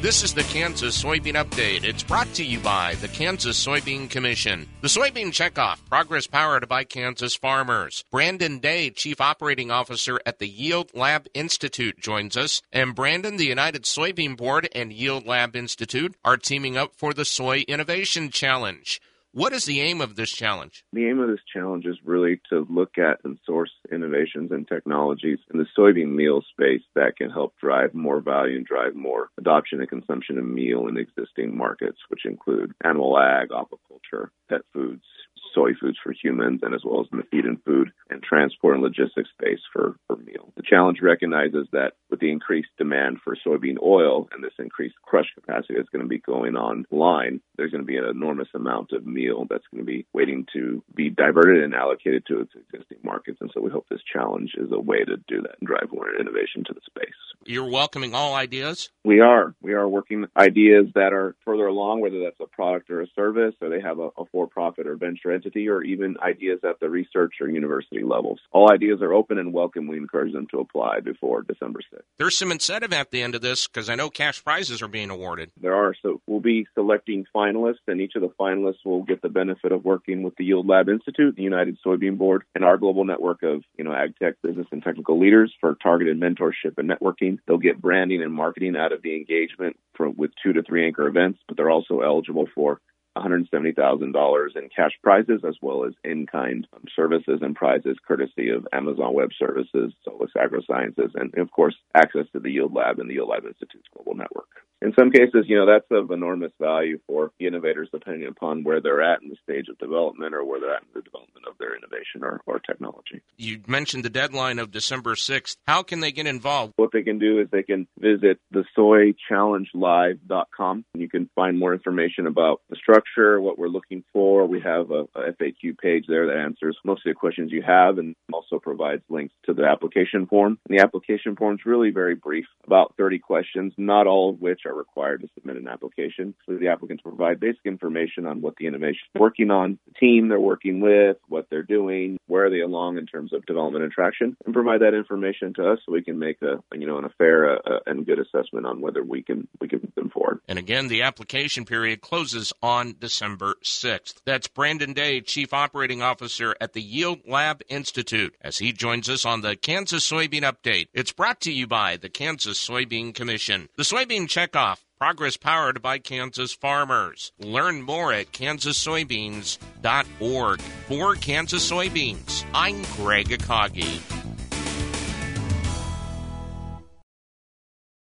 This is the Kansas Soybean Update. It's brought to you by the Kansas Soybean Commission. The Soybean Checkoff, progress powered by Kansas farmers. Brandon Day, Chief Operating Officer at the Yield Lab Institute, joins us. And Brandon, the United Soybean Board and Yield Lab Institute are teaming up for the Soy Innovation Challenge. What is the aim of this challenge? The aim of this challenge is really to look at and source innovations and technologies in the soybean meal space that can help drive more value and drive more adoption and consumption of meal in existing markets, which include animal ag, aquaculture, pet foods, soy foods for humans, and as well as in the feed and food and transport and logistics space for, for meal. The challenge recognizes that with the increased demand for soybean oil and this increased crush capacity that's going to be going online, there's going to be an enormous amount of meal that's going to be waiting to be diverted and allocated to its existing markets. And so we hope this challenge is a way to do that and drive more innovation to the space. You're welcoming all ideas? We are. We are working ideas that are further along, whether that's a product or a service, or they have a, a for profit or venture entity, or even ideas at the research or university levels. All ideas are open and welcome. We encourage them to apply before December 6th. There's some incentive at the end of this because I know cash prizes are being awarded. There are. So we'll be selecting finalists, and each of the finalists will get the benefit of working with the Yield Lab Institute, the United Soybean Board, and our global network of you know ag tech business and technical leaders for targeted mentorship and networking. They'll get branding and marketing out of the engagement for, with two to three anchor events, but they're also eligible for $170,000 in cash prizes as well as in-kind services and prizes courtesy of Amazon Web Services, Solus AgroSciences, and of course access to the Yield Lab and the Yield Lab Institute's global network. In some cases, you know, that's of enormous value for the innovators depending upon where they're at in the stage of development or where they're at in the development of their innovation or, or technology. You mentioned the deadline of December 6th. How can they get involved? What they can do is they can visit the soychallengelive.com. You can find more information about the structure, what we're looking for. We have a, a FAQ page there that answers most of the questions you have and also provides links to the application form. And the application form is really very brief, about 30 questions, not all of which are required to submit an application. So the applicants provide basic information on what the innovation is working on, the team they're working with, what they're doing, where are they along in terms of development and traction, and provide that information to us so we can make a you know an fair uh, and good assessment on whether we can we can move them forward. And again, the application period closes on December 6th. That's Brandon Day, Chief Operating Officer at the Yield Lab Institute, as he joins us on the Kansas Soybean Update. It's brought to you by the Kansas Soybean Commission. The Soybean Checkoff Progress powered by Kansas farmers. Learn more at kansassoybeans.org. For Kansas Soybeans, I'm Greg Akagi.